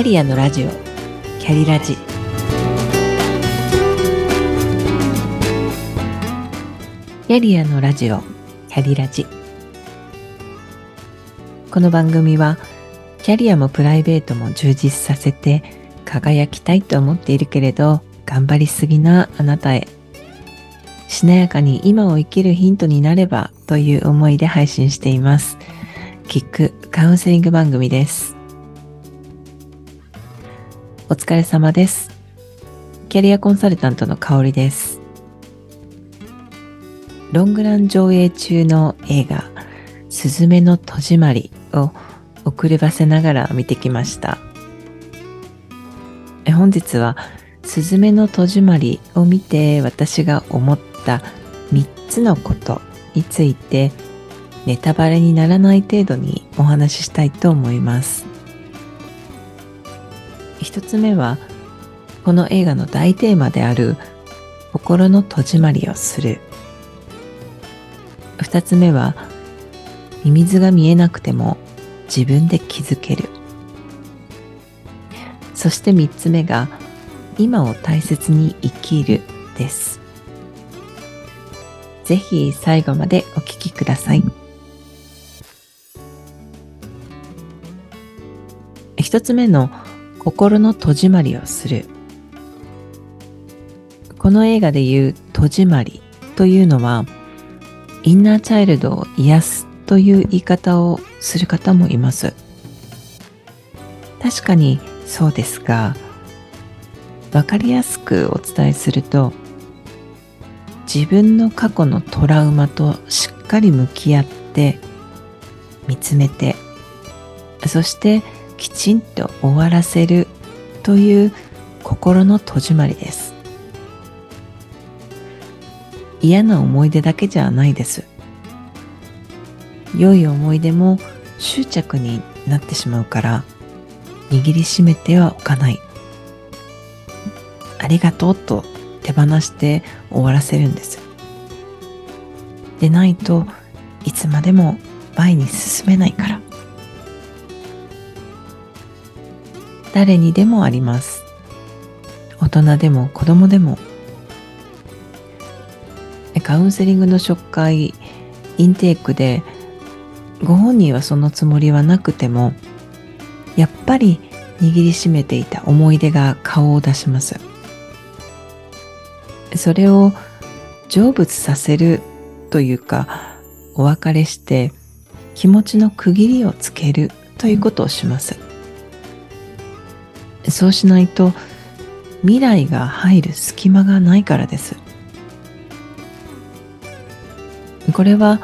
キャリアのラジオ。キャリラジ。キャリアのラジオ。キャリラジ。この番組はキャリアもプライベートも充実させて輝きたいと思っているけれど頑張りすぎなあなたへ。しなやかに今を生きるヒントになればという思いで配信しています。キックカウンセリング番組です。お疲れ様です。キャリアコンサルタントの香りです。ロングラン上映中の映画、すずめの戸締まりを遅ればせながら見てきました。本日は、すずめの戸締まりを見て私が思った3つのことについてネタバレにならない程度にお話ししたいと思います。一つ目はこの映画の大テーマである心の戸締まりをする。二つ目はミミズが見えなくても自分で気づける。そして三つ目が今を大切に生きるです。ぜひ最後までお聞きください。一つ目の心の戸締まりをする。この映画でいう戸締まりというのはインナーチャイルドを癒すという言い方をする方もいます。確かにそうですがわかりやすくお伝えすると自分の過去のトラウマとしっかり向き合って見つめてそしてきちんと終わらせるという心の戸締まりです。嫌な思い出だけじゃないです。良い思い出も執着になってしまうから握りしめてはおかない。ありがとうと手放して終わらせるんです。でないといつまでも前に進めないから。誰にでもあります。大人でも子供でも。カウンセリングの初回、インテークで、ご本人はそのつもりはなくても、やっぱり握りしめていた思い出が顔を出します。それを成仏させるというか、お別れして気持ちの区切りをつけるということをします。そうしないと未来が入る隙間がないからです。これは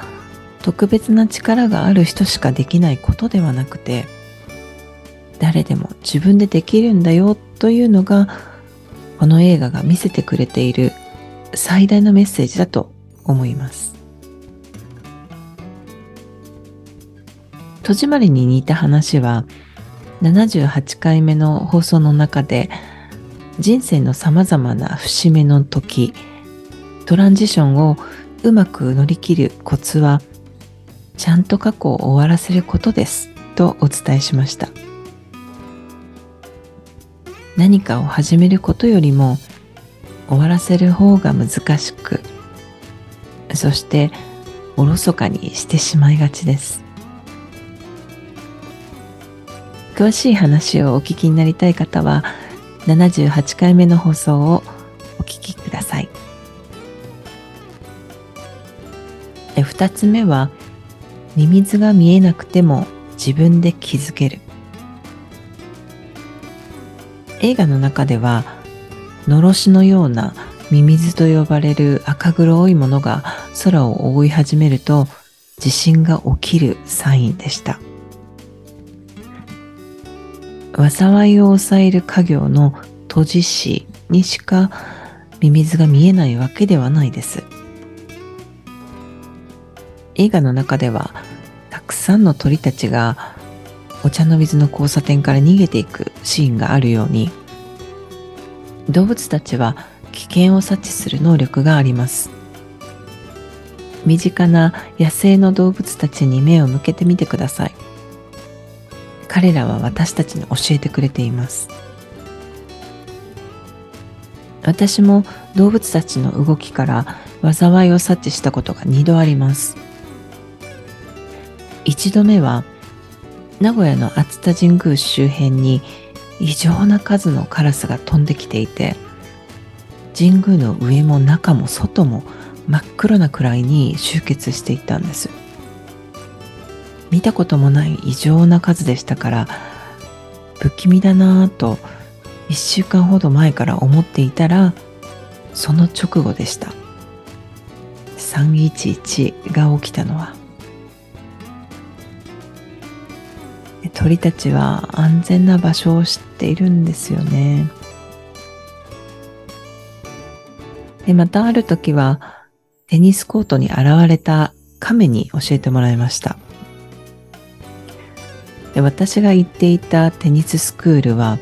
特別な力がある人しかできないことではなくて誰でも自分でできるんだよというのがこの映画が見せてくれている最大のメッセージだと思います。戸締まりに似た話は78回目の放送の中で人生の様々な節目の時トランジションをうまく乗り切るコツはちゃんと過去を終わらせることですとお伝えしました。何かを始めることよりも終わらせる方が難しくそしておろそかにしてしまいがちです。詳しい話をお聞きになりたい方は78回目の放送をお聞きください。2つ目はミミズが見えなくても自分で気づける映画の中ではのろしのようなミミズと呼ばれる赤黒いものが空を覆い始めると地震が起きるサインでした。災いを抑える家業の閉じ師にしかミミズが見えないわけではないです。映画の中ではたくさんの鳥たちがお茶の水の交差点から逃げていくシーンがあるように動物たちは危険を察知する能力があります身近な野生の動物たちに目を向けてみてください彼らは私たちに教えてくれています。私も動物たちの動きから災いを察知したことが2度あります。1度目は名古屋の熱田神宮周辺に異常な数のカラスが飛んできていて神宮の上も中も外も真っ黒なくらいに集結していたんです。見たこともない異常な数でしたから不気味だなぁと1週間ほど前から思っていたらその直後でした。311が起きたのは。鳥たちは安全な場所を知っているんですよね。でまたある時はテニスコートに現れた亀に教えてもらいました。で私が行っていたテニススクールは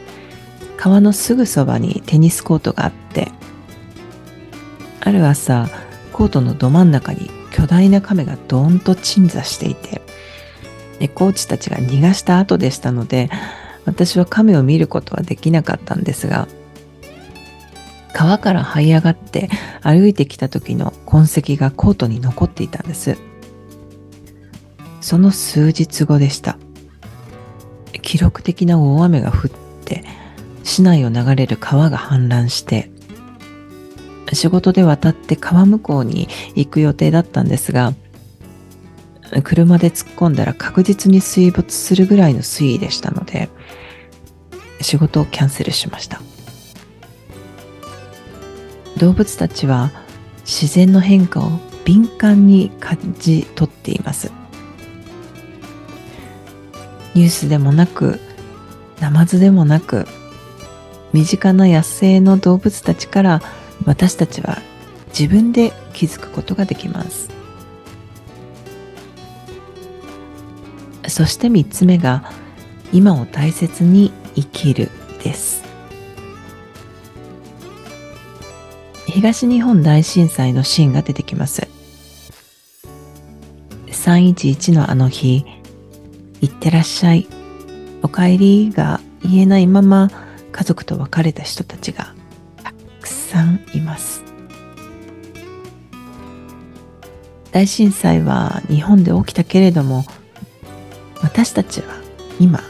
川のすぐそばにテニスコートがあってある朝コートのど真ん中に巨大な亀がドーンと鎮座していてでコーチたちが逃がした後でしたので私は亀を見ることはできなかったんですが川から這い上がって歩いてきた時の痕跡がコートに残っていたんです。その数日後でした。記録的な大雨が降って市内を流れる川が氾濫して仕事で渡って川向こうに行く予定だったんですが車で突っ込んだら確実に水没するぐらいの水位でしたので仕事をキャンセルしました。動物たちは自然の変化を敏感に感じ取っています。ニュースでもなくナマズでもなく身近な野生の動物たちから私たちは自分で気づくことができます。そして3つ目が今を大切に生きるです。東日本大震災のシーンが出てきます。311のあの日行ってらっしゃい。お帰りが言えないまま家族と別れた人たちがたくさんいます。大震災は日本で起きたけれども私たちは今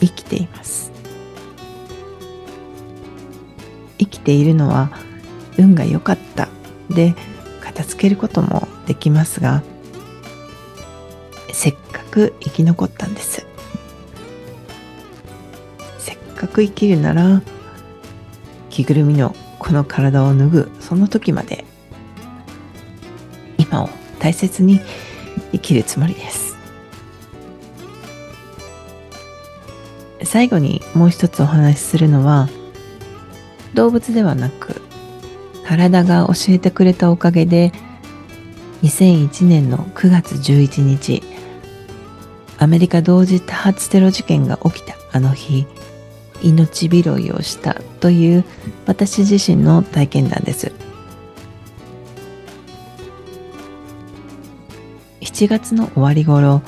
生きています。生きているのは運が良かったで片付けることもできますがせっく生き残ったんです。せっかく生きるなら着ぐるみのこの体を脱ぐその時まで今を大切に生きるつもりです。最後にもう一つお話しするのは動物ではなく体が教えてくれたおかげで2001年の9月11日アメリカ同時多発テロ事件が起きたあの日命拾いをしたという私自身の体験談です。7月の終わり頃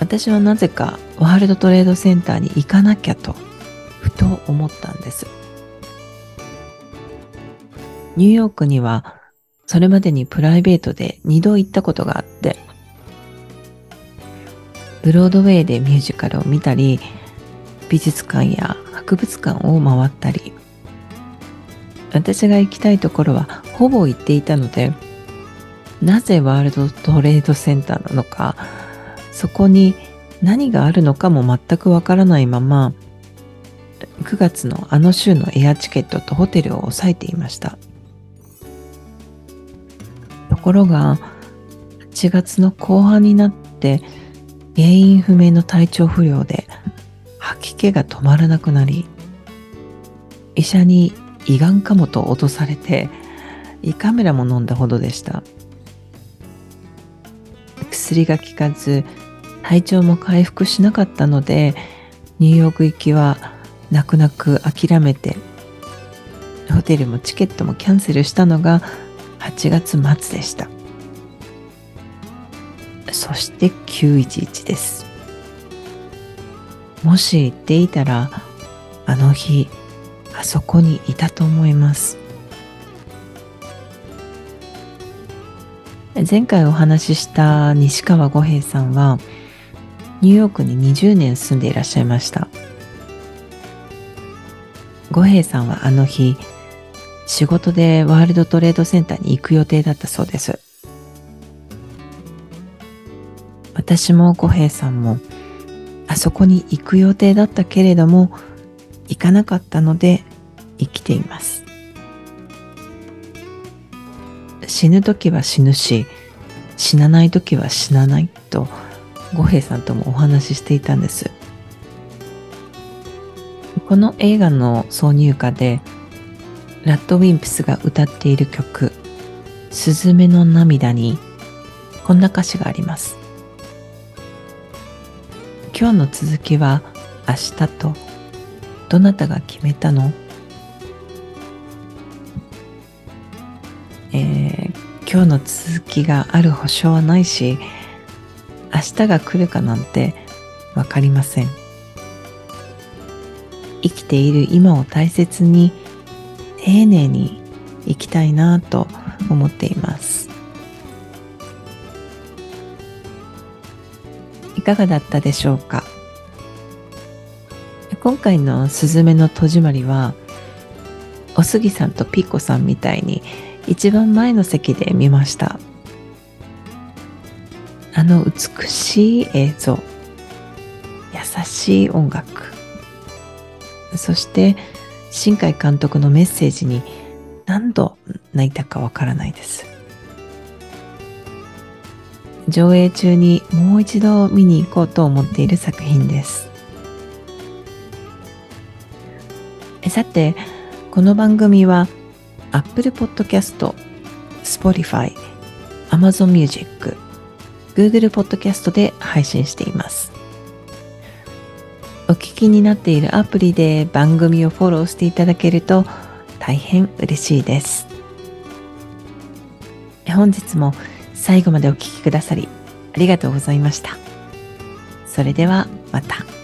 私はなぜかワールドトレードセンターに行かなきゃとふと思ったんです。ニューヨークにはそれまでにプライベートで2度行ったことがあってブロードウェイでミュージカルを見たり美術館や博物館を回ったり。私が行きたいところはほぼ行っていたのでなぜワールドトレードセンターなのかそこに何があるのかも全くわからないまま9月のあの週のエアチケットとホテルを押さえていました。ところが8月の後半になって原因不明の体調不良で吐き気が止まらなくなり医者に胃がんかもと脅されて胃カメラも飲んだほどでした。薬が効かず体調も回復しなかったのでニューヨーク行きは泣く泣く諦めてホテルもチケットもキャンセルしたのが8月末でした。そして911です。もし言っていたらあの日あそこにいたと思います。前回お話しした西川五平さんはニューヨークに20年住んでいらっしゃいました。五平さんはあの日仕事でワールドトレードセンターに行く予定だったそうです。私も五平さんもあそこに行く予定だったけれども行かなかったので生きています。死ぬ時は死ぬし死なない時は死なないと五平さんともお話ししていたんです。この映画の挿入歌でラッドウィンプスが歌っている曲「すずめの涙」にこんな歌詞があります。今日の続きは明日とどなたが決めたの？えー、今日の続きがある保証はないし明日が来るかなんてわかりません。生きている今を大切に丁寧に生きたいなと思っています。いかがだったでしょうか？今回の「すずめの戸締まり」はおすぎさんとピッコさんみたいに一番前の席で見ました。あの美しい映像優しい音楽。そして新海監督のメッセージに何度泣いたかわからないです。上映中にもう一度見に行こうと思っている作品です。さてこの番組は Apple Podcast、Spotify、Amazon Music、Google Podcast で配信しています。お聞きになっているアプリで番組をフォローしていただけると大変嬉しいです。本日も最後までお聴きくださりありがとうございました。それではまた。